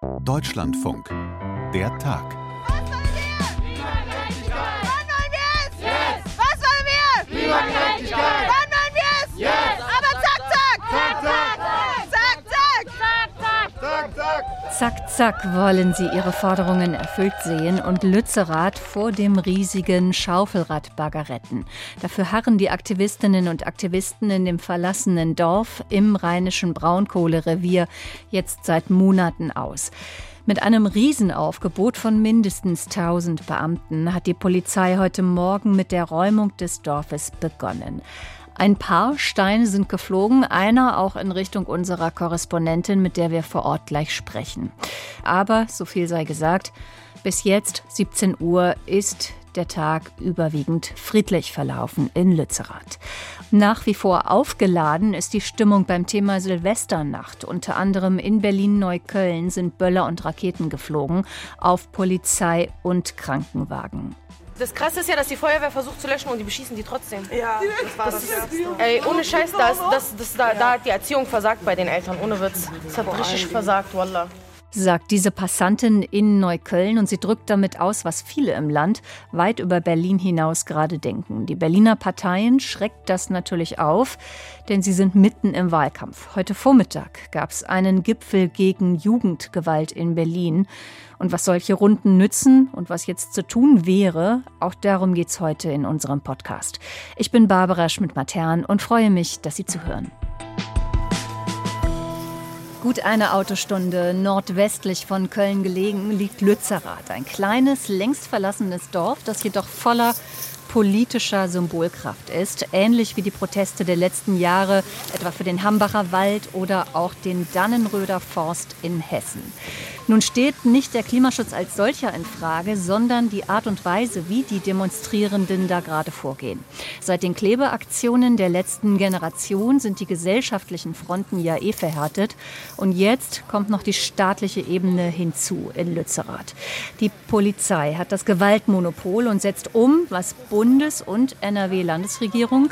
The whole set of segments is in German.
Deutschlandfunk. Der Tag. Zack! Zack, wollen sie ihre Forderungen erfüllt sehen und Lützerath vor dem riesigen Schaufelradbagger retten. Dafür harren die Aktivistinnen und Aktivisten in dem verlassenen Dorf im rheinischen Braunkohlerevier jetzt seit Monaten aus. Mit einem Riesenaufgebot von mindestens 1000 Beamten hat die Polizei heute Morgen mit der Räumung des Dorfes begonnen. Ein paar Steine sind geflogen, einer auch in Richtung unserer Korrespondentin, mit der wir vor Ort gleich sprechen. Aber, so viel sei gesagt, bis jetzt, 17 Uhr, ist der Tag überwiegend friedlich verlaufen in Lützerath. Nach wie vor aufgeladen ist die Stimmung beim Thema Silvesternacht. Unter anderem in Berlin-Neukölln sind Böller und Raketen geflogen auf Polizei und Krankenwagen. Das Krasse ist ja, dass die Feuerwehr versucht zu löschen und die beschießen die trotzdem. Ja, das war das, ist, Ey, ohne Scheiß, das, das, das, da, da hat die Erziehung versagt bei den Eltern, ohne Witz. Das hat richtig versagt, Wallah sagt diese Passantin in Neukölln und sie drückt damit aus, was viele im Land weit über Berlin hinaus gerade denken. Die Berliner Parteien schreckt das natürlich auf, denn sie sind mitten im Wahlkampf. Heute Vormittag gab es einen Gipfel gegen Jugendgewalt in Berlin. Und was solche Runden nützen und was jetzt zu tun wäre, auch darum geht es heute in unserem Podcast. Ich bin Barbara Schmidt-Matern und freue mich, dass Sie zuhören. Gut eine Autostunde nordwestlich von Köln gelegen liegt Lützerath, ein kleines, längst verlassenes Dorf, das jedoch voller politischer Symbolkraft ist, ähnlich wie die Proteste der letzten Jahre, etwa für den Hambacher Wald oder auch den Dannenröder Forst in Hessen. Nun steht nicht der Klimaschutz als solcher in Frage, sondern die Art und Weise, wie die Demonstrierenden da gerade vorgehen. Seit den Klebeaktionen der letzten Generation sind die gesellschaftlichen Fronten ja eh verhärtet. Und jetzt kommt noch die staatliche Ebene hinzu in Lützerath. Die Polizei hat das Gewaltmonopol und setzt um, was Bundes- und NRW-Landesregierung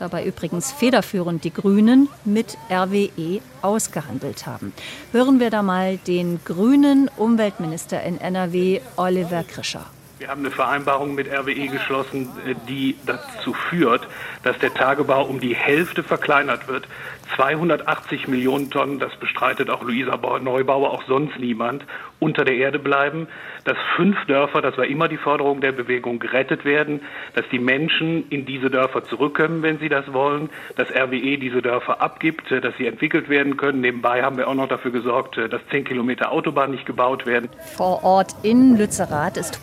dabei übrigens federführend die Grünen mit RWE ausgehandelt haben. Hören wir da mal den grünen Umweltminister in NRW, Oliver Krischer. Wir haben eine Vereinbarung mit RWE geschlossen, äh, die dazu führt, dass der Tagebau um die Hälfte verkleinert wird. 280 Millionen Tonnen, das bestreitet auch Luisa Neubauer, auch sonst niemand, unter der Erde bleiben. Dass fünf Dörfer, das war immer die Forderung der Bewegung, gerettet werden. Dass die Menschen in diese Dörfer zurückkommen, wenn sie das wollen. Dass RWE diese Dörfer abgibt, äh, dass sie entwickelt werden können. Nebenbei haben wir auch noch dafür gesorgt, äh, dass zehn Kilometer Autobahn nicht gebaut werden. Vor Ort in Lützerath ist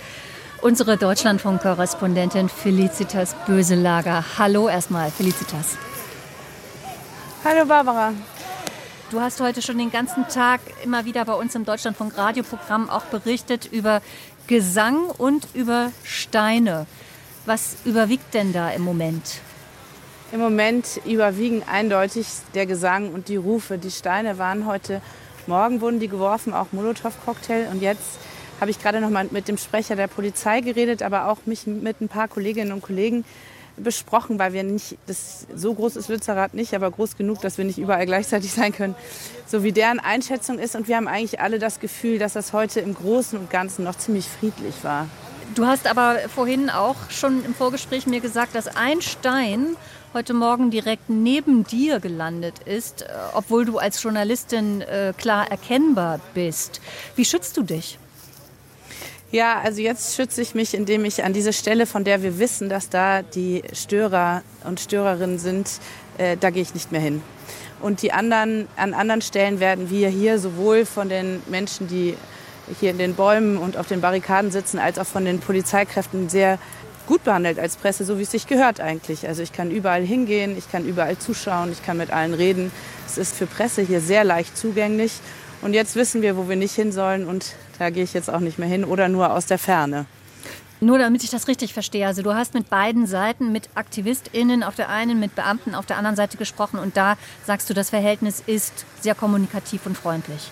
unsere Deutschlandfunk-Korrespondentin Felicitas Böselager. Hallo erstmal, Felicitas. Hallo Barbara. Du hast heute schon den ganzen Tag immer wieder bei uns im Deutschlandfunk Radioprogramm auch berichtet über Gesang und über Steine. Was überwiegt denn da im Moment? Im Moment überwiegen eindeutig der Gesang und die Rufe. Die Steine waren heute Morgen wurden die geworfen, auch Molotow-Cocktail. Und jetzt habe ich gerade noch mal mit dem Sprecher der Polizei geredet, aber auch mich mit ein paar Kolleginnen und Kollegen besprochen, weil wir nicht, das, so groß ist Lützerath nicht, aber groß genug, dass wir nicht überall gleichzeitig sein können, so wie deren Einschätzung ist. Und wir haben eigentlich alle das Gefühl, dass das heute im Großen und Ganzen noch ziemlich friedlich war. Du hast aber vorhin auch schon im Vorgespräch mir gesagt, dass ein Stein heute Morgen direkt neben dir gelandet ist, äh, obwohl du als Journalistin äh, klar erkennbar bist. Wie schützt du dich? Ja, also jetzt schütze ich mich, indem ich an diese Stelle, von der wir wissen, dass da die Störer und Störerinnen sind, äh, da gehe ich nicht mehr hin. Und die anderen, an anderen Stellen werden wir hier sowohl von den Menschen, die hier in den Bäumen und auf den Barrikaden sitzen, als auch von den Polizeikräften sehr gut behandelt als Presse, so wie es sich gehört eigentlich. Also ich kann überall hingehen, ich kann überall zuschauen, ich kann mit allen reden. Es ist für Presse hier sehr leicht zugänglich. Und jetzt wissen wir, wo wir nicht hin sollen und da gehe ich jetzt auch nicht mehr hin oder nur aus der Ferne. Nur damit ich das richtig verstehe. Also du hast mit beiden Seiten, mit AktivistInnen auf der einen, mit Beamten auf der anderen Seite gesprochen und da sagst du, das Verhältnis ist sehr kommunikativ und freundlich.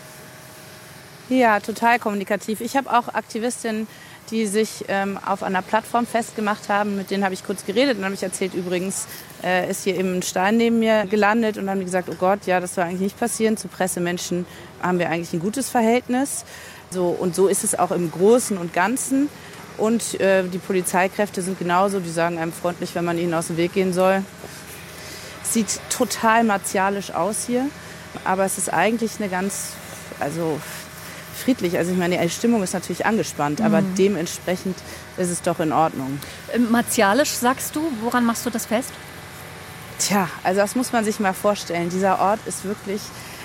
Ja, total kommunikativ. Ich habe auch Aktivistinnen die sich ähm, auf einer Plattform festgemacht haben. Mit denen habe ich kurz geredet und habe ich erzählt, übrigens äh, ist hier eben ein Stein neben mir gelandet und haben gesagt, oh Gott, ja, das soll eigentlich nicht passieren. Zu Pressemenschen haben wir eigentlich ein gutes Verhältnis. So, und so ist es auch im Großen und Ganzen. Und äh, die Polizeikräfte sind genauso, die sagen einem freundlich, wenn man ihnen aus dem Weg gehen soll. Sieht total martialisch aus hier, aber es ist eigentlich eine ganz, also friedlich. Also ich meine, die Stimmung ist natürlich angespannt, aber mhm. dementsprechend ist es doch in Ordnung. Ähm, martialisch sagst du, woran machst du das fest? Tja, also das muss man sich mal vorstellen. Dieser Ort ist wirklich,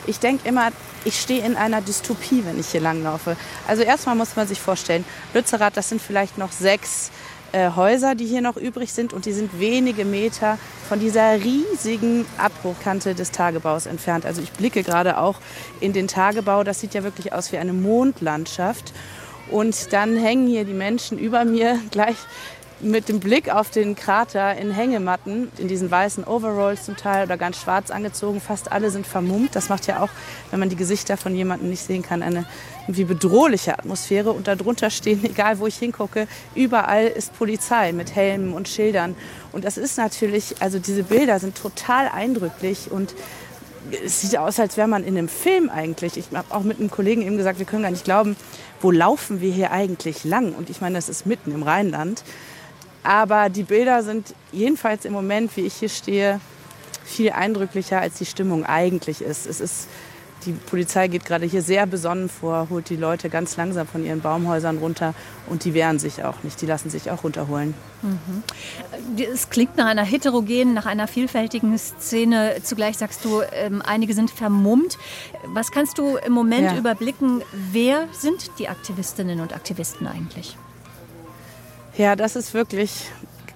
ich denke immer, ich stehe in einer Dystopie, wenn ich hier langlaufe. Also erstmal muss man sich vorstellen, Lützerath, das sind vielleicht noch sechs äh, Häuser, die hier noch übrig sind und die sind wenige Meter von dieser riesigen Abbruchkante des Tagebaus entfernt. Also ich blicke gerade auch in den Tagebau. Das sieht ja wirklich aus wie eine Mondlandschaft. Und dann hängen hier die Menschen über mir gleich mit dem Blick auf den Krater in Hängematten, in diesen weißen Overalls zum Teil oder ganz schwarz angezogen. Fast alle sind vermummt. Das macht ja auch, wenn man die Gesichter von jemandem nicht sehen kann, eine wie bedrohliche Atmosphäre. Und darunter stehen, egal wo ich hingucke, überall ist Polizei mit Helmen und Schildern. Und das ist natürlich, also diese Bilder sind total eindrücklich und es sieht aus, als wäre man in einem Film eigentlich. Ich habe auch mit einem Kollegen eben gesagt, wir können gar nicht glauben, wo laufen wir hier eigentlich lang? Und ich meine, das ist mitten im Rheinland. Aber die Bilder sind jedenfalls im Moment, wie ich hier stehe, viel eindrücklicher, als die Stimmung eigentlich ist. Es ist die Polizei geht gerade hier sehr besonnen vor, holt die Leute ganz langsam von ihren Baumhäusern runter und die wehren sich auch nicht, die lassen sich auch runterholen. Mhm. Es klingt nach einer heterogenen, nach einer vielfältigen Szene. Zugleich sagst du, ähm, einige sind vermummt. Was kannst du im Moment ja. überblicken? Wer sind die Aktivistinnen und Aktivisten eigentlich? Ja, das ist wirklich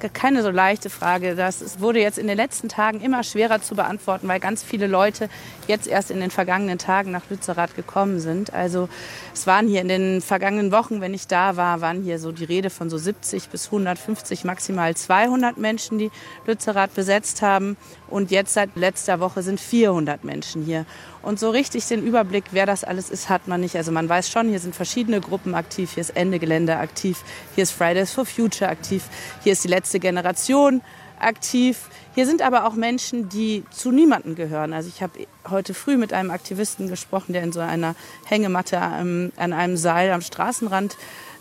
keine so leichte Frage. Das wurde jetzt in den letzten Tagen immer schwerer zu beantworten, weil ganz viele Leute jetzt erst in den vergangenen Tagen nach Lützerath gekommen sind. Also es waren hier in den vergangenen Wochen, wenn ich da war, waren hier so die Rede von so 70 bis 150, maximal 200 Menschen, die Lützerath besetzt haben. Und jetzt seit letzter Woche sind 400 Menschen hier. Und so richtig den Überblick, wer das alles ist, hat man nicht. Also man weiß schon, hier sind verschiedene Gruppen aktiv. Hier ist Ende Gelände aktiv. Hier ist Fridays for Future aktiv. Hier ist die letzte Generation aktiv. Hier sind aber auch Menschen, die zu niemandem gehören. Also ich habe heute früh mit einem Aktivisten gesprochen, der in so einer Hängematte an einem Seil am Straßenrand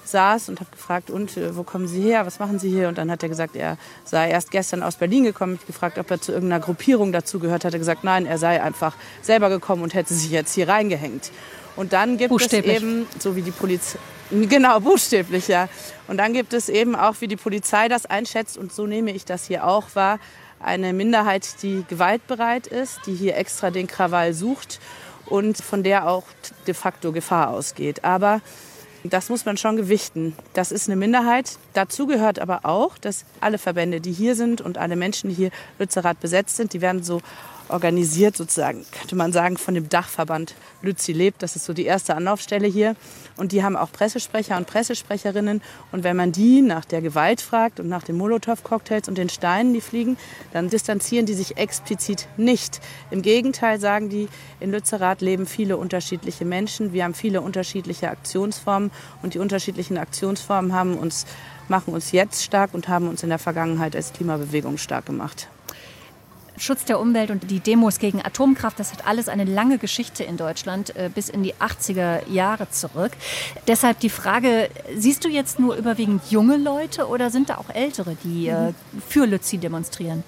saß und habe gefragt, und äh, wo kommen Sie her, was machen Sie hier? Und dann hat er gesagt, er sei erst gestern aus Berlin gekommen. Ich gefragt, ob er zu irgendeiner Gruppierung dazu gehört. Hat er gesagt, nein, er sei einfach selber gekommen und hätte sich jetzt hier reingehängt. Und dann gibt es eben, so wie die Polizei, genau, buchstäblich, ja. Und dann gibt es eben auch, wie die Polizei das einschätzt, und so nehme ich das hier auch wahr, eine Minderheit, die gewaltbereit ist, die hier extra den Krawall sucht und von der auch de facto Gefahr ausgeht. Aber das muss man schon gewichten. Das ist eine Minderheit. Dazu gehört aber auch, dass alle Verbände, die hier sind und alle Menschen, die hier Lützerath besetzt sind, die werden so organisiert sozusagen, könnte man sagen, von dem Dachverband Lützi lebt. Das ist so die erste Anlaufstelle hier. Und die haben auch Pressesprecher und Pressesprecherinnen. Und wenn man die nach der Gewalt fragt und nach den Molotow-Cocktails und den Steinen, die fliegen, dann distanzieren die sich explizit nicht. Im Gegenteil sagen die, in Lützerath leben viele unterschiedliche Menschen. Wir haben viele unterschiedliche Aktionsformen. Und die unterschiedlichen Aktionsformen haben uns, machen uns jetzt stark und haben uns in der Vergangenheit als Klimabewegung stark gemacht. Schutz der Umwelt und die Demos gegen Atomkraft, das hat alles eine lange Geschichte in Deutschland äh, bis in die 80er Jahre zurück. Deshalb die Frage, siehst du jetzt nur überwiegend junge Leute oder sind da auch ältere, die äh, für Lützi demonstrieren?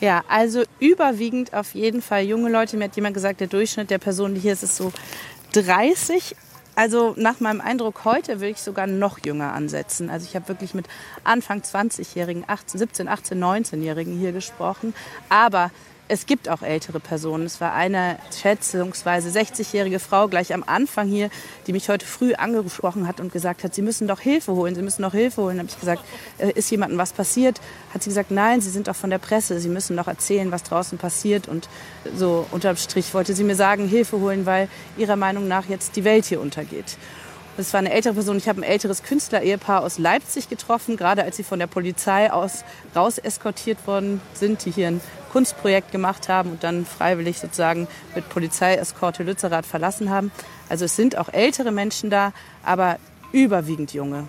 Ja, also überwiegend auf jeden Fall junge Leute. Mir hat jemand gesagt, der Durchschnitt der Personen, die hier ist, ist so 30. Also nach meinem Eindruck heute will ich sogar noch jünger ansetzen. Also ich habe wirklich mit Anfang 20-Jährigen, 17, 18, 19-Jährigen hier gesprochen. Aber es gibt auch ältere Personen. Es war eine schätzungsweise 60-jährige Frau gleich am Anfang hier, die mich heute früh angesprochen hat und gesagt hat, Sie müssen doch Hilfe holen, Sie müssen doch Hilfe holen. Da habe ich gesagt, äh, ist jemandem was passiert? Hat sie gesagt, nein, Sie sind doch von der Presse, Sie müssen doch erzählen, was draußen passiert. Und so unterm Strich wollte sie mir sagen, Hilfe holen, weil ihrer Meinung nach jetzt die Welt hier untergeht. Das war eine ältere Person. Ich habe ein älteres Künstler-Ehepaar aus Leipzig getroffen, gerade als sie von der Polizei aus raus eskortiert worden sind, die hier ein Kunstprojekt gemacht haben und dann freiwillig sozusagen mit Polizeieskorte Lützerath verlassen haben. Also es sind auch ältere Menschen da, aber überwiegend junge.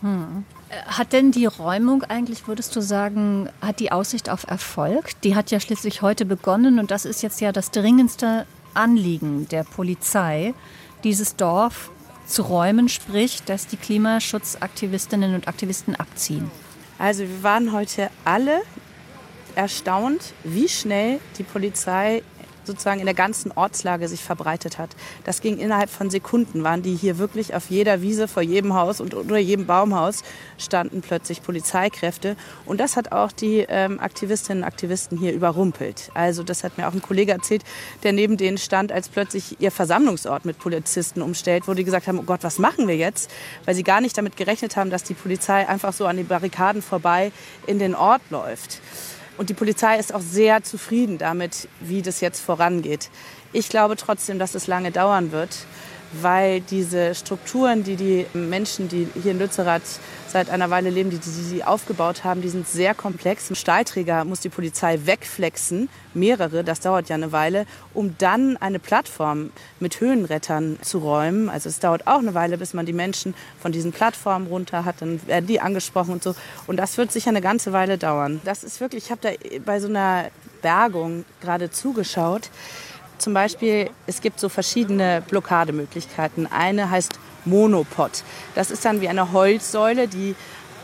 Hm. Hat denn die Räumung eigentlich, würdest du sagen, hat die Aussicht auf Erfolg? Die hat ja schließlich heute begonnen und das ist jetzt ja das dringendste Anliegen der Polizei, dieses Dorf zu räumen, sprich, dass die Klimaschutzaktivistinnen und Aktivisten abziehen. Also wir waren heute alle erstaunt, wie schnell die Polizei sozusagen in der ganzen Ortslage sich verbreitet hat. Das ging innerhalb von Sekunden, waren die hier wirklich auf jeder Wiese, vor jedem Haus und unter jedem Baumhaus standen plötzlich Polizeikräfte. Und das hat auch die ähm, Aktivistinnen und Aktivisten hier überrumpelt. Also das hat mir auch ein Kollege erzählt, der neben denen stand, als plötzlich ihr Versammlungsort mit Polizisten umstellt wurde, die gesagt haben, oh Gott, was machen wir jetzt? Weil sie gar nicht damit gerechnet haben, dass die Polizei einfach so an den Barrikaden vorbei in den Ort läuft. Und die Polizei ist auch sehr zufrieden damit, wie das jetzt vorangeht. Ich glaube trotzdem, dass es lange dauern wird, weil diese Strukturen, die die Menschen, die hier in Lützerath seit einer Weile leben, die, sie aufgebaut haben, die sind sehr komplex. Stahlträger muss die Polizei wegflexen, mehrere, das dauert ja eine Weile, um dann eine Plattform mit Höhenrettern zu räumen. Also es dauert auch eine Weile, bis man die Menschen von diesen Plattformen runter hat, dann werden die angesprochen und so. Und das wird sicher eine ganze Weile dauern. Das ist wirklich, ich habe da bei so einer Bergung gerade zugeschaut. Zum Beispiel, es gibt so verschiedene Blockademöglichkeiten. Eine heißt Monopod. Das ist dann wie eine Holzsäule, die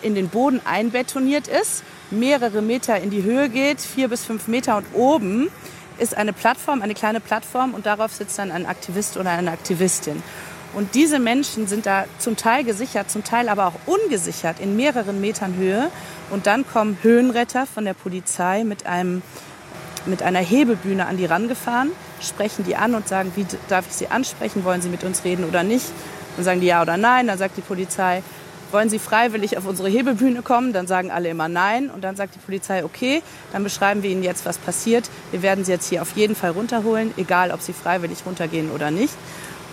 in den Boden einbetoniert ist, mehrere Meter in die Höhe geht, vier bis fünf Meter und oben ist eine Plattform, eine kleine Plattform und darauf sitzt dann ein Aktivist oder eine Aktivistin. Und diese Menschen sind da zum Teil gesichert, zum Teil aber auch ungesichert in mehreren Metern Höhe. Und dann kommen Höhenretter von der Polizei mit, einem, mit einer Hebebühne an die rangefahren, sprechen die an und sagen, wie darf ich sie ansprechen, wollen sie mit uns reden oder nicht. Dann sagen die ja oder nein. Dann sagt die Polizei, wollen Sie freiwillig auf unsere Hebebühne kommen? Dann sagen alle immer nein. Und dann sagt die Polizei, okay, dann beschreiben wir Ihnen jetzt, was passiert. Wir werden Sie jetzt hier auf jeden Fall runterholen, egal ob Sie freiwillig runtergehen oder nicht.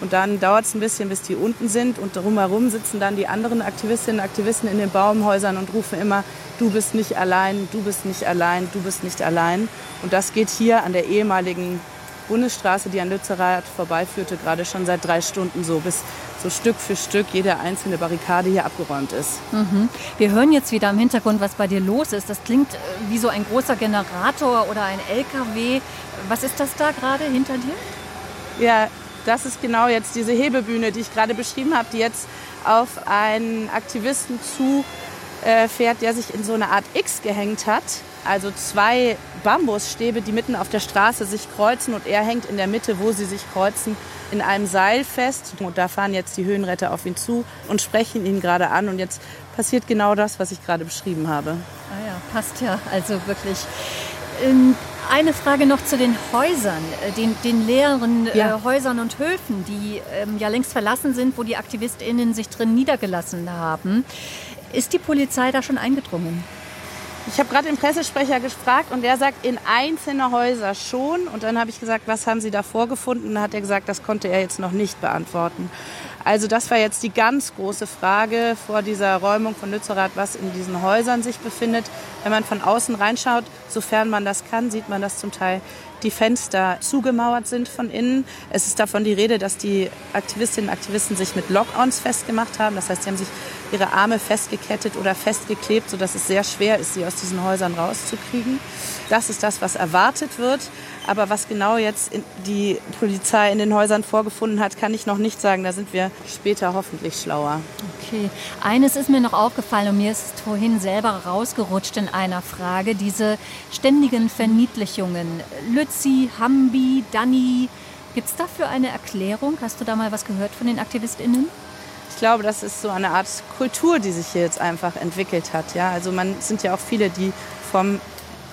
Und dann dauert es ein bisschen, bis die unten sind. Und drumherum sitzen dann die anderen Aktivistinnen und Aktivisten in den Baumhäusern und rufen immer, du bist nicht allein, du bist nicht allein, du bist nicht allein. Und das geht hier an der ehemaligen Bundesstraße, die an Lützerath vorbeiführte, gerade schon seit drei Stunden so, bis so Stück für Stück jede einzelne Barrikade hier abgeräumt ist. Mhm. Wir hören jetzt wieder im Hintergrund, was bei dir los ist. Das klingt äh, wie so ein großer Generator oder ein LKW. Was ist das da gerade hinter dir? Ja, das ist genau jetzt diese Hebebühne, die ich gerade beschrieben habe, die jetzt auf einen Aktivisten zufährt, der sich in so eine Art X gehängt hat also zwei Bambusstäbe, die mitten auf der Straße sich kreuzen und er hängt in der Mitte, wo sie sich kreuzen, in einem Seil fest. Und da fahren jetzt die Höhenretter auf ihn zu und sprechen ihn gerade an. Und jetzt passiert genau das, was ich gerade beschrieben habe. Ah ja, passt ja, also wirklich. Ähm, eine Frage noch zu den Häusern, äh, den, den leeren äh, ja. äh, Häusern und Höfen, die ähm, ja längst verlassen sind, wo die AktivistInnen sich drin niedergelassen haben. Ist die Polizei da schon eingedrungen? Ich habe gerade den Pressesprecher gefragt und der sagt, in einzelne Häuser schon. Und dann habe ich gesagt, was haben Sie da vorgefunden? Und dann hat er gesagt, das konnte er jetzt noch nicht beantworten. Also das war jetzt die ganz große Frage vor dieser Räumung von Lützerath, was in diesen Häusern sich befindet. Wenn man von außen reinschaut, sofern man das kann, sieht man, dass zum Teil die Fenster zugemauert sind von innen. Es ist davon die Rede, dass die Aktivistinnen und Aktivisten sich mit Lock-ons festgemacht haben. Das heißt, sie haben sich ihre Arme festgekettet oder festgeklebt, sodass es sehr schwer ist, sie aus diesen Häusern rauszukriegen. Das ist das, was erwartet wird. Aber was genau jetzt die Polizei in den Häusern vorgefunden hat, kann ich noch nicht sagen. Da sind wir später hoffentlich schlauer. Okay. Eines ist mir noch aufgefallen und mir ist vorhin selber rausgerutscht in einer Frage. Diese ständigen Verniedlichungen. Lützi, Hambi, Danny. Gibt es dafür eine Erklärung? Hast du da mal was gehört von den AktivistInnen? Ich glaube, das ist so eine Art Kultur, die sich hier jetzt einfach entwickelt hat. Ja? Also man sind ja auch viele, die vom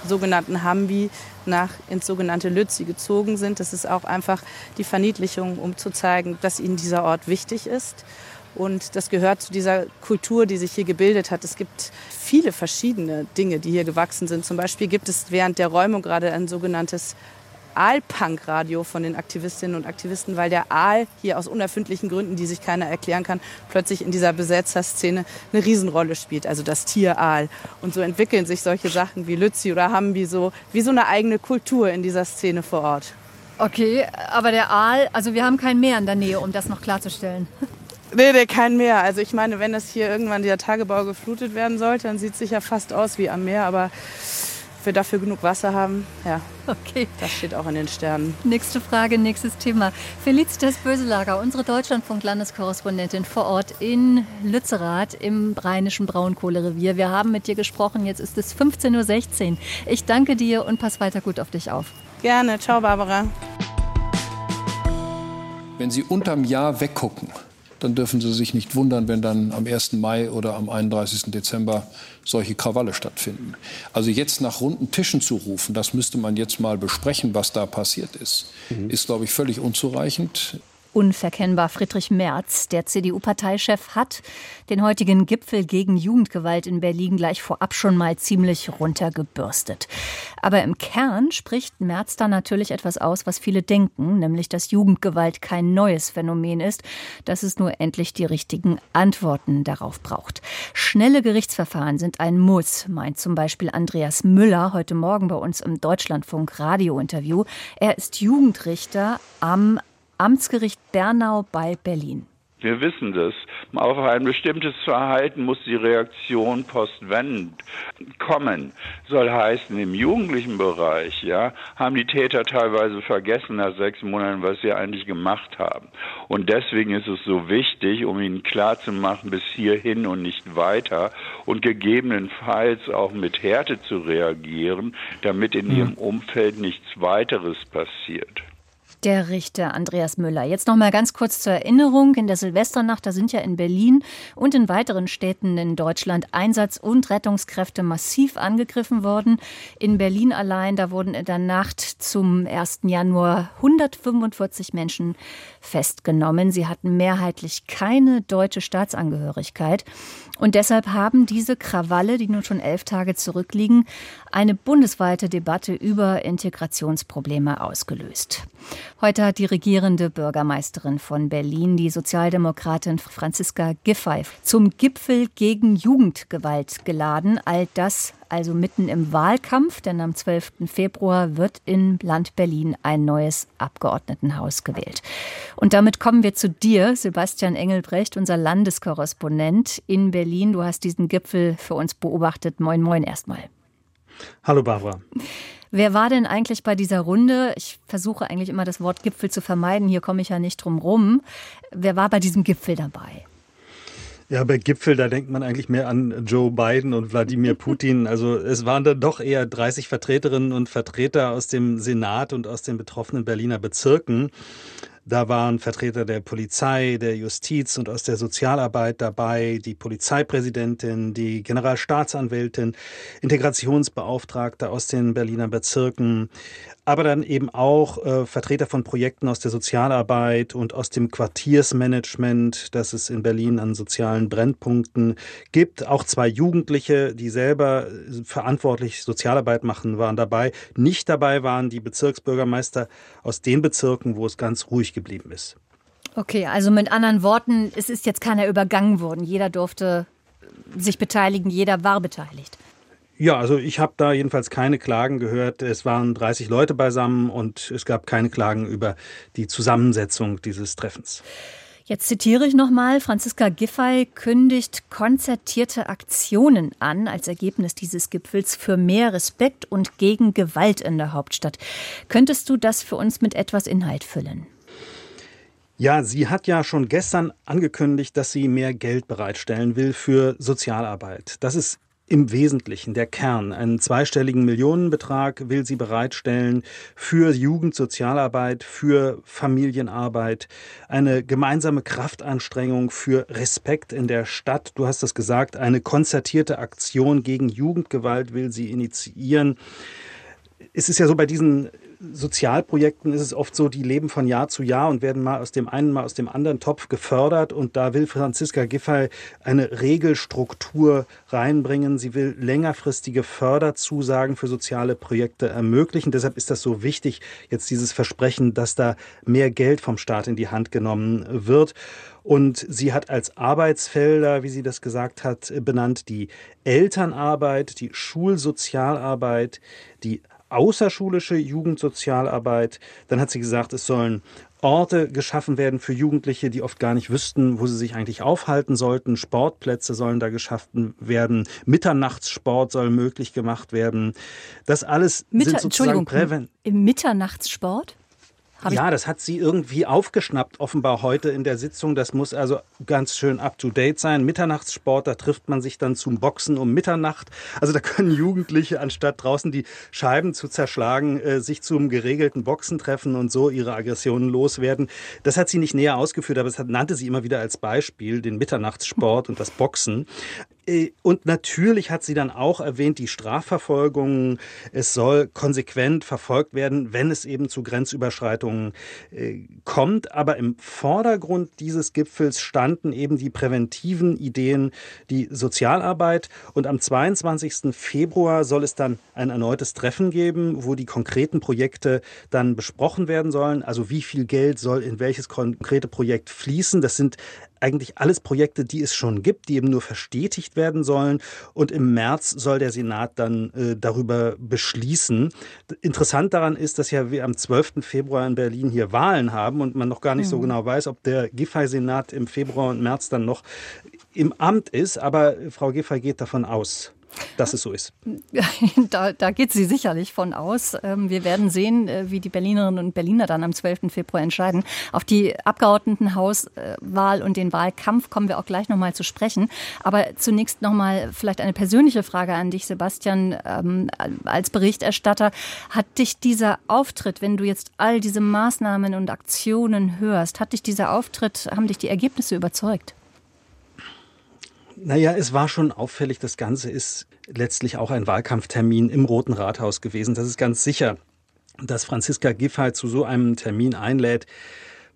sogenannten Hambi nach ins sogenannte Lützi gezogen sind. Das ist auch einfach die Verniedlichung, um zu zeigen, dass ihnen dieser Ort wichtig ist. Und das gehört zu dieser Kultur, die sich hier gebildet hat. Es gibt viele verschiedene Dinge, die hier gewachsen sind. Zum Beispiel gibt es während der Räumung gerade ein sogenanntes Aalpunk-Radio von den Aktivistinnen und Aktivisten, weil der Aal hier aus unerfindlichen Gründen, die sich keiner erklären kann, plötzlich in dieser Besetzerszene eine Riesenrolle spielt, also das Tier Aal. Und so entwickeln sich solche Sachen wie Lützi oder Hambi so wie so eine eigene Kultur in dieser Szene vor Ort. Okay, aber der Aal, also wir haben kein Meer in der Nähe, um das noch klarzustellen. Nee, nee, kein Meer. Also ich meine, wenn das hier irgendwann der Tagebau geflutet werden sollte, dann sieht es sicher fast aus wie am Meer, aber wir dafür genug Wasser haben, ja. Okay. Das steht auch in den Sternen. Nächste Frage, nächstes Thema. Felicitas Böselager, unsere Deutschlandfunk-Landeskorrespondentin vor Ort in Lützerath im rheinischen Braunkohlerevier. Wir haben mit dir gesprochen, jetzt ist es 15.16 Uhr. Ich danke dir und pass weiter gut auf dich auf. Gerne, ciao Barbara. Wenn Sie unterm Jahr weggucken, dann dürfen Sie sich nicht wundern, wenn dann am 1. Mai oder am 31. Dezember solche Krawalle stattfinden. Also jetzt nach runden Tischen zu rufen, das müsste man jetzt mal besprechen, was da passiert ist, mhm. ist, glaube ich, völlig unzureichend unverkennbar. Friedrich Merz, der CDU-Parteichef, hat den heutigen Gipfel gegen Jugendgewalt in Berlin gleich vorab schon mal ziemlich runtergebürstet. Aber im Kern spricht Merz da natürlich etwas aus, was viele denken, nämlich dass Jugendgewalt kein neues Phänomen ist, dass es nur endlich die richtigen Antworten darauf braucht. Schnelle Gerichtsverfahren sind ein Muss, meint zum Beispiel Andreas Müller heute Morgen bei uns im Deutschlandfunk Radio-Interview. Er ist Jugendrichter am Amtsgericht Bernau bei Berlin. Wir wissen das. Auf ein bestimmtes Verhalten muss die Reaktion postwendend kommen. Soll heißen, im jugendlichen Bereich, ja, haben die Täter teilweise vergessen nach sechs Monaten, was sie eigentlich gemacht haben. Und deswegen ist es so wichtig, um ihnen klarzumachen, bis hierhin und nicht weiter und gegebenenfalls auch mit Härte zu reagieren, damit in ihrem Umfeld nichts weiteres passiert. Der Richter Andreas Müller. Jetzt noch mal ganz kurz zur Erinnerung. In der Silvesternacht, da sind ja in Berlin und in weiteren Städten in Deutschland Einsatz- und Rettungskräfte massiv angegriffen worden. In Berlin allein, da wurden in der Nacht zum 1. Januar 145 Menschen festgenommen. Sie hatten mehrheitlich keine deutsche Staatsangehörigkeit. Und deshalb haben diese Krawalle, die nun schon elf Tage zurückliegen, eine bundesweite Debatte über Integrationsprobleme ausgelöst. Heute hat die regierende Bürgermeisterin von Berlin, die Sozialdemokratin Franziska Giffey, zum Gipfel gegen Jugendgewalt geladen. All das also mitten im Wahlkampf, denn am 12. Februar wird in Land Berlin ein neues Abgeordnetenhaus gewählt. Und damit kommen wir zu dir, Sebastian Engelbrecht, unser Landeskorrespondent in Berlin. Du hast diesen Gipfel für uns beobachtet. Moin, moin erstmal. Hallo Barbara. Wer war denn eigentlich bei dieser Runde? Ich versuche eigentlich immer das Wort Gipfel zu vermeiden. Hier komme ich ja nicht drum rum. Wer war bei diesem Gipfel dabei? Ja, bei Gipfel, da denkt man eigentlich mehr an Joe Biden und Wladimir Putin. Also es waren dann doch eher 30 Vertreterinnen und Vertreter aus dem Senat und aus den betroffenen Berliner Bezirken. Da waren Vertreter der Polizei, der Justiz und aus der Sozialarbeit dabei, die Polizeipräsidentin, die Generalstaatsanwältin, Integrationsbeauftragte aus den Berliner Bezirken, aber dann eben auch äh, Vertreter von Projekten aus der Sozialarbeit und aus dem Quartiersmanagement, das es in Berlin an sozialen Brennpunkten gibt. Auch zwei Jugendliche, die selber äh, verantwortlich Sozialarbeit machen, waren dabei. Nicht dabei waren die Bezirksbürgermeister aus den Bezirken, wo es ganz ruhig geblieben ist. Okay, also mit anderen Worten, es ist jetzt keiner übergangen worden. Jeder durfte sich beteiligen, jeder war beteiligt. Ja, also ich habe da jedenfalls keine Klagen gehört. Es waren 30 Leute beisammen und es gab keine Klagen über die Zusammensetzung dieses Treffens. Jetzt zitiere ich nochmal, Franziska Giffey kündigt konzertierte Aktionen an als Ergebnis dieses Gipfels für mehr Respekt und gegen Gewalt in der Hauptstadt. Könntest du das für uns mit etwas Inhalt füllen? Ja, sie hat ja schon gestern angekündigt, dass sie mehr Geld bereitstellen will für Sozialarbeit. Das ist im Wesentlichen der Kern. Einen zweistelligen Millionenbetrag will sie bereitstellen für Jugendsozialarbeit, für Familienarbeit, eine gemeinsame Kraftanstrengung für Respekt in der Stadt. Du hast es gesagt, eine konzertierte Aktion gegen Jugendgewalt will sie initiieren. Es ist ja so bei diesen Sozialprojekten ist es oft so, die leben von Jahr zu Jahr und werden mal aus dem einen, mal aus dem anderen Topf gefördert. Und da will Franziska Giffey eine Regelstruktur reinbringen. Sie will längerfristige Förderzusagen für soziale Projekte ermöglichen. Deshalb ist das so wichtig, jetzt dieses Versprechen, dass da mehr Geld vom Staat in die Hand genommen wird. Und sie hat als Arbeitsfelder, wie sie das gesagt hat, benannt die Elternarbeit, die Schulsozialarbeit, die außerschulische Jugendsozialarbeit. Dann hat sie gesagt, es sollen Orte geschaffen werden für Jugendliche, die oft gar nicht wüssten, wo sie sich eigentlich aufhalten sollten. Sportplätze sollen da geschaffen werden. Mitternachtssport soll möglich gemacht werden. Das alles Mitter sind sozusagen Präven. Im Mitternachtssport? Ja, das hat sie irgendwie aufgeschnappt, offenbar heute in der Sitzung. Das muss also ganz schön up-to-date sein. Mitternachtssport, da trifft man sich dann zum Boxen um Mitternacht. Also da können Jugendliche, anstatt draußen die Scheiben zu zerschlagen, äh, sich zum geregelten Boxen treffen und so ihre Aggressionen loswerden. Das hat sie nicht näher ausgeführt, aber es hat, nannte sie immer wieder als Beispiel den Mitternachtssport und das Boxen. Äh, und natürlich hat sie dann auch erwähnt, die Strafverfolgung, es soll konsequent verfolgt werden, wenn es eben zu Grenzüberschreitungen äh, kommt. Aber im Vordergrund dieses Gipfels standen eben die präventiven Ideen, die Sozialarbeit. Und am 22. Februar soll es dann ein erneutes Treffen geben, wo die konkreten Projekte dann besprochen werden sollen. Also wie viel Geld soll in welches konkrete Projekt fließen. Das sind eigentlich alles Projekte, die es schon gibt, die eben nur verstetigt werden sollen. Und im März soll der Senat dann äh, darüber beschließen. Interessant daran ist, dass ja wir am 12. Februar in Berlin hier Wahlen haben und man noch gar nicht mhm. so genau weiß, ob der Giffey-Senat im Februar und März dann noch im Amt ist. Aber Frau Giffey geht davon aus dass es so ist. Da, da geht sie sicherlich von aus. Ähm, wir werden sehen, äh, wie die Berlinerinnen und Berliner dann am 12. Februar entscheiden. Auf die Abgeordnetenhauswahl und den Wahlkampf kommen wir auch gleich nochmal zu sprechen. Aber zunächst nochmal vielleicht eine persönliche Frage an dich, Sebastian. Ähm, als Berichterstatter, hat dich dieser Auftritt, wenn du jetzt all diese Maßnahmen und Aktionen hörst, hat dich dieser Auftritt, haben dich die Ergebnisse überzeugt? Naja, es war schon auffällig, das Ganze ist letztlich auch ein Wahlkampftermin im Roten Rathaus gewesen. Das ist ganz sicher, dass Franziska Giffey zu so einem Termin einlädt,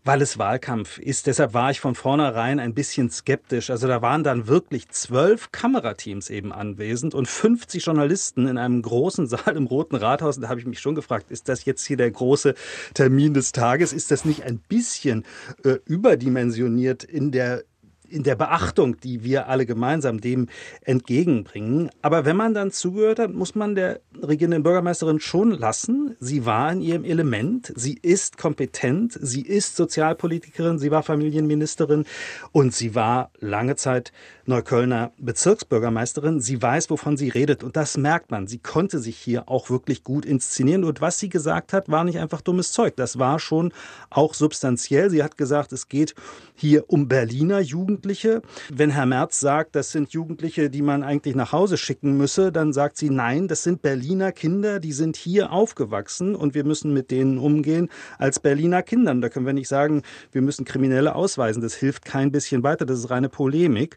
weil es Wahlkampf ist. Deshalb war ich von vornherein ein bisschen skeptisch. Also da waren dann wirklich zwölf Kamerateams eben anwesend und 50 Journalisten in einem großen Saal im Roten Rathaus. Und da habe ich mich schon gefragt, ist das jetzt hier der große Termin des Tages? Ist das nicht ein bisschen äh, überdimensioniert in der in der Beachtung, die wir alle gemeinsam dem entgegenbringen. Aber wenn man dann zugehört hat, muss man der regierenden Bürgermeisterin schon lassen. Sie war in ihrem Element, sie ist kompetent, sie ist Sozialpolitikerin, sie war Familienministerin und sie war lange Zeit Neuköllner Bezirksbürgermeisterin. Sie weiß, wovon sie redet und das merkt man. Sie konnte sich hier auch wirklich gut inszenieren und was sie gesagt hat, war nicht einfach dummes Zeug. Das war schon auch substanziell. Sie hat gesagt, es geht hier um Berliner Jugendliche. Wenn Herr Merz sagt, das sind Jugendliche, die man eigentlich nach Hause schicken müsse, dann sagt sie, nein, das sind Berliner Kinder, die sind hier aufgewachsen und wir müssen mit denen umgehen als Berliner Kindern. Da können wir nicht sagen, wir müssen Kriminelle ausweisen. Das hilft kein bisschen weiter. Das ist reine Polemik.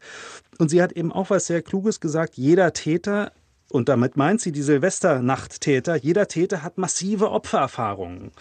Und sie hat eben auch was sehr Kluges gesagt. Jeder Täter und damit meint sie die Silvesternachttäter. Jeder Täter hat massive Opfererfahrungen.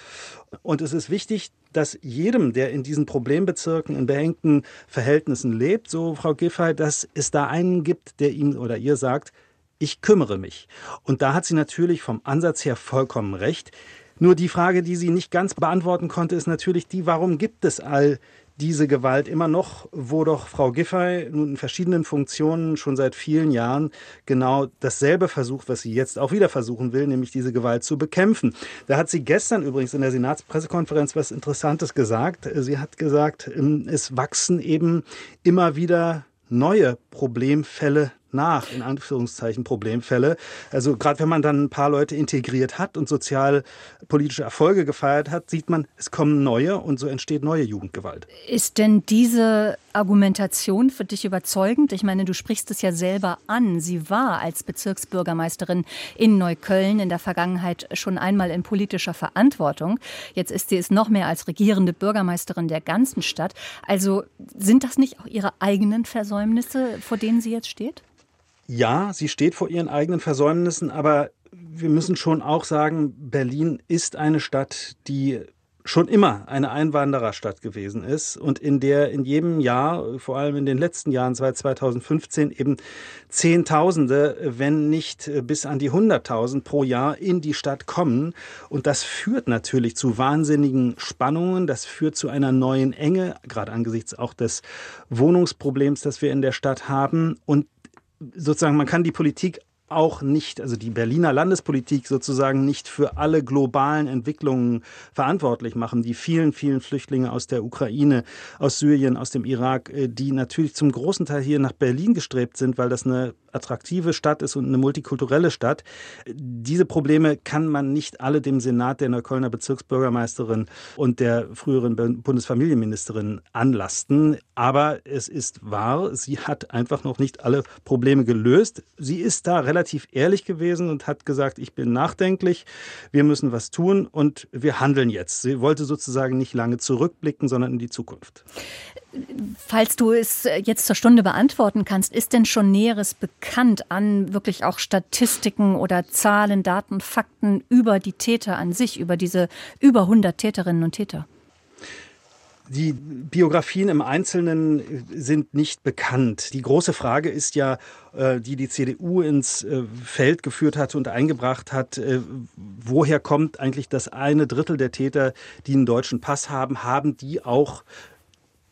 Und es ist wichtig, dass jedem, der in diesen Problembezirken in beengten Verhältnissen lebt, so Frau Giffey, dass es da einen gibt, der ihm oder ihr sagt, ich kümmere mich. Und da hat sie natürlich vom Ansatz her vollkommen recht. Nur die Frage, die sie nicht ganz beantworten konnte, ist natürlich die, warum gibt es all diese Gewalt immer noch, wo doch Frau Giffey nun in verschiedenen Funktionen schon seit vielen Jahren genau dasselbe versucht, was sie jetzt auch wieder versuchen will, nämlich diese Gewalt zu bekämpfen. Da hat sie gestern übrigens in der Senatspressekonferenz was Interessantes gesagt. Sie hat gesagt, es wachsen eben immer wieder neue Problemfälle nach, in Anführungszeichen, Problemfälle. Also gerade wenn man dann ein paar Leute integriert hat und sozialpolitische Erfolge gefeiert hat, sieht man, es kommen neue und so entsteht neue Jugendgewalt. Ist denn diese Argumentation für dich überzeugend? Ich meine, du sprichst es ja selber an. Sie war als Bezirksbürgermeisterin in Neukölln in der Vergangenheit schon einmal in politischer Verantwortung. Jetzt ist sie es noch mehr als regierende Bürgermeisterin der ganzen Stadt. Also sind das nicht auch ihre eigenen Versäumnisse, vor denen sie jetzt steht? Ja, sie steht vor ihren eigenen Versäumnissen, aber wir müssen schon auch sagen, Berlin ist eine Stadt, die schon immer eine Einwandererstadt gewesen ist und in der in jedem Jahr, vor allem in den letzten Jahren seit 2015, eben Zehntausende, wenn nicht bis an die Hunderttausend pro Jahr in die Stadt kommen. Und das führt natürlich zu wahnsinnigen Spannungen, das führt zu einer neuen Enge, gerade angesichts auch des Wohnungsproblems, das wir in der Stadt haben. Und sozusagen, man kann die Politik auch nicht, also die Berliner Landespolitik sozusagen nicht für alle globalen Entwicklungen verantwortlich machen. Die vielen, vielen Flüchtlinge aus der Ukraine, aus Syrien, aus dem Irak, äh, die natürlich zum großen Teil hier nach Berlin gestrebt sind, weil das eine attraktive Stadt ist und eine multikulturelle Stadt. Diese Probleme kann man nicht alle dem Senat der Neuköllner Bezirksbürgermeisterin und der früheren Bundesfamilienministerin anlasten. Aber es ist wahr, sie hat einfach noch nicht alle Probleme gelöst. Sie ist da relativ ehrlich gewesen und hat gesagt, ich bin nachdenklich, wir müssen was tun und wir handeln jetzt. Sie wollte sozusagen nicht lange zurückblicken, sondern in die Zukunft. Falls du es jetzt zur Stunde beantworten kannst, ist denn schon Näheres bekannt an wirklich auch Statistiken oder Zahlen, Daten, Fakten über die Täter an sich, über diese über 100 Täterinnen und Täter? Die Biografien im Einzelnen sind nicht bekannt. Die große Frage ist ja, äh, die die CDU ins äh, Feld geführt hat und eingebracht hat, äh, woher kommt eigentlich das eine Drittel der Täter, die einen deutschen Pass haben, haben die auch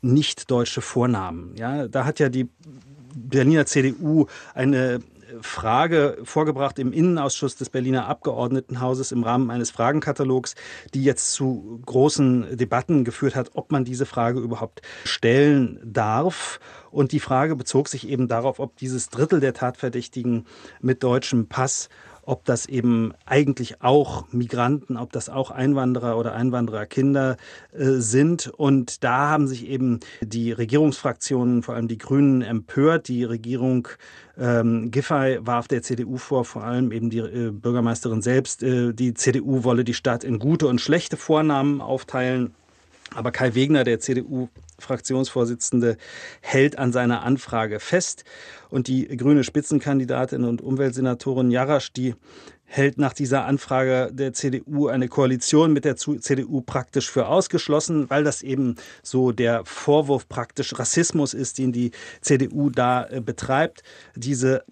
nicht deutsche Vornamen? Ja, da hat ja die Berliner CDU eine Frage vorgebracht im Innenausschuss des Berliner Abgeordnetenhauses im Rahmen eines Fragenkatalogs, die jetzt zu großen Debatten geführt hat, ob man diese Frage überhaupt stellen darf. Und die Frage bezog sich eben darauf, ob dieses Drittel der Tatverdächtigen mit deutschem Pass ob das eben eigentlich auch Migranten, ob das auch Einwanderer oder Einwandererkinder äh, sind. Und da haben sich eben die Regierungsfraktionen, vor allem die Grünen, empört. Die Regierung ähm, Giffey warf der CDU vor, vor allem eben die äh, Bürgermeisterin selbst, äh, die CDU wolle die Stadt in gute und schlechte Vornamen aufteilen. Aber Kai Wegner, der CDU-Fraktionsvorsitzende, hält an seiner Anfrage fest. Und die grüne Spitzenkandidatin und Umweltsenatorin Jarasch, die hält nach dieser Anfrage der CDU eine Koalition mit der CDU praktisch für ausgeschlossen, weil das eben so der Vorwurf praktisch Rassismus ist, den die CDU da äh, betreibt. Diese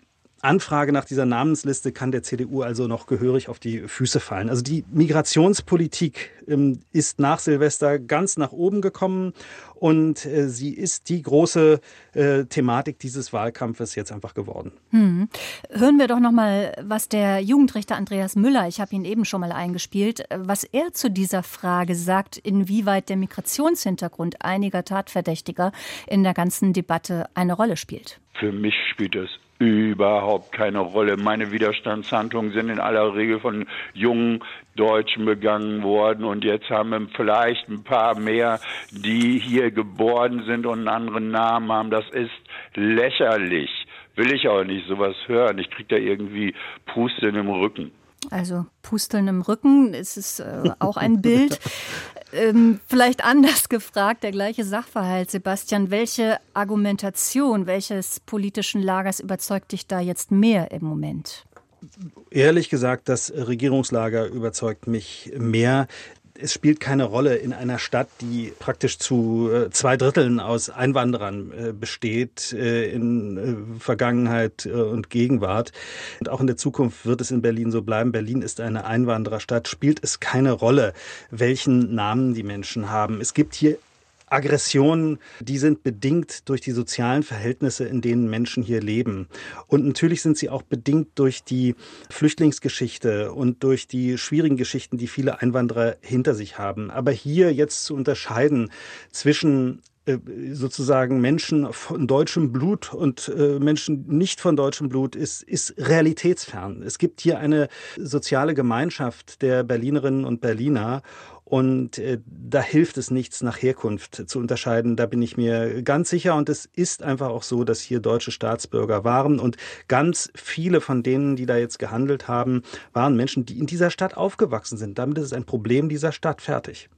Anfrage nach dieser Namensliste kann der CDU also noch gehörig auf die Füße fallen. Also die Migrationspolitik ähm, ist nach Silvester ganz nach oben gekommen und äh, sie ist die große äh, Thematik dieses Wahlkampfes jetzt einfach geworden. Hm. Hören wir doch noch mal, was der Jugendrichter Andreas Müller, ich habe ihn eben schon mal eingespielt, was er zu dieser Frage sagt, inwieweit der Migrationshintergrund einiger Tatverdächtiger in der ganzen Debatte eine Rolle spielt. Für mich spielt es überhaupt keine Rolle. Meine Widerstandshandlungen sind in aller Regel von jungen Deutschen begangen worden und jetzt haben wir vielleicht ein paar mehr, die hier geboren sind und einen anderen Namen haben. Das ist lächerlich. Will ich auch nicht sowas hören. Ich krieg da irgendwie Pusten im Rücken. Also Pusteln im Rücken, ist es äh, auch ein Bild. ähm, vielleicht anders gefragt, der gleiche Sachverhalt, Sebastian. Welche Argumentation welches politischen Lagers überzeugt dich da jetzt mehr im Moment? Ehrlich gesagt, das Regierungslager überzeugt mich mehr es spielt keine Rolle in einer Stadt, die praktisch zu äh, zwei Dritteln aus Einwanderern äh, besteht, äh, in Vergangenheit und Gegenwart. Und auch in der Zukunft wird es in Berlin so bleiben. Berlin ist eine Einwandererstadt. Spielt es keine Rolle, welchen Namen die Menschen haben. Es gibt hier Aggressionen, die sind bedingt durch die sozialen Verhältnisse, in denen Menschen hier leben. Und natürlich sind sie auch bedingt durch die Flüchtlingsgeschichte und durch die schwierigen Geschichten, die viele Einwanderer hinter sich haben. Aber hier jetzt zu unterscheiden zwischen sozusagen Menschen von deutschem Blut und äh, Menschen nicht von deutschem Blut ist, ist realitätsfern. Es gibt hier eine soziale Gemeinschaft der Berlinerinnen und Berliner und äh, da hilft es nichts, nach Herkunft zu unterscheiden. Da bin ich mir ganz sicher. Und es ist einfach auch so, dass hier deutsche Staatsbürger waren. Und ganz viele von denen, die da jetzt gehandelt haben, waren Menschen, die in dieser Stadt aufgewachsen sind. Damit ist es ein Problem dieser Stadt fertig.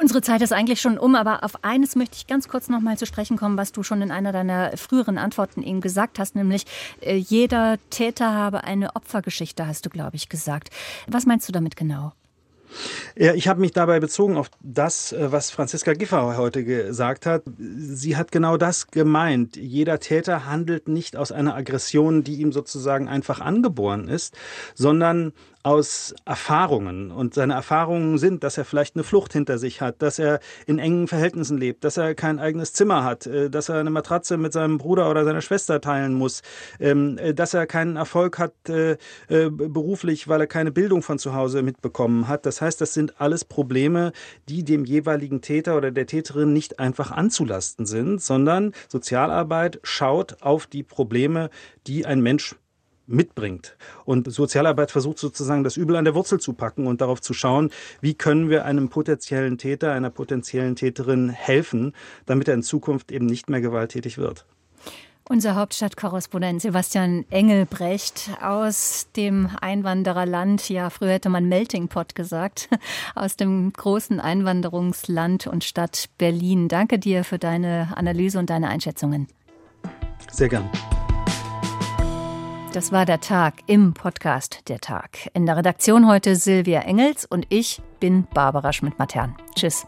Unsere Zeit ist eigentlich schon um, aber auf eines möchte ich ganz kurz noch mal zu sprechen kommen, was du schon in einer deiner früheren Antworten eben gesagt hast, nämlich äh, jeder Täter habe eine Opfergeschichte, hast du, glaube ich, gesagt. Was meinst du damit genau? Ja, ich habe mich dabei bezogen auf das, äh, was Franziska Giffey heute gesagt hat. Sie hat genau das gemeint. Jeder Täter handelt nicht aus einer Aggression, die ihm sozusagen einfach angeboren ist, sondern aus Erfahrungen. Und seine Erfahrungen sind, dass er vielleicht eine Flucht hinter sich hat, dass er in engen Verhältnissen lebt, dass er kein eigenes Zimmer hat, äh, dass er eine Matratze mit seinem Bruder oder seiner Schwester teilen muss, ähm, äh, dass er keinen Erfolg hat äh, beruflich, weil er keine Bildung von zu Hause mitbekommen hat. Das heißt, das sind alles Probleme, die dem jeweiligen Täter oder der Täterin nicht einfach anzulasten sind, sondern Sozialarbeit schaut auf die Probleme, die ein Mensch mitbringt. Und Sozialarbeit versucht sozusagen das Übel an der Wurzel zu packen und darauf zu schauen, wie können wir einem potenziellen Täter, einer potenziellen Täterin helfen, damit er in Zukunft eben nicht mehr gewalttätig wird. Unser Hauptstadtkorrespondent Sebastian Engelbrecht aus dem Einwandererland, ja, früher hätte man Melting Pot gesagt, aus dem großen Einwanderungsland und Stadt Berlin. Danke dir für deine Analyse und deine Einschätzungen. Sehr gern. Das war der Tag im Podcast Der Tag. In der Redaktion heute Silvia Engels und ich bin Barbara Schmidt-Matern. Tschüss.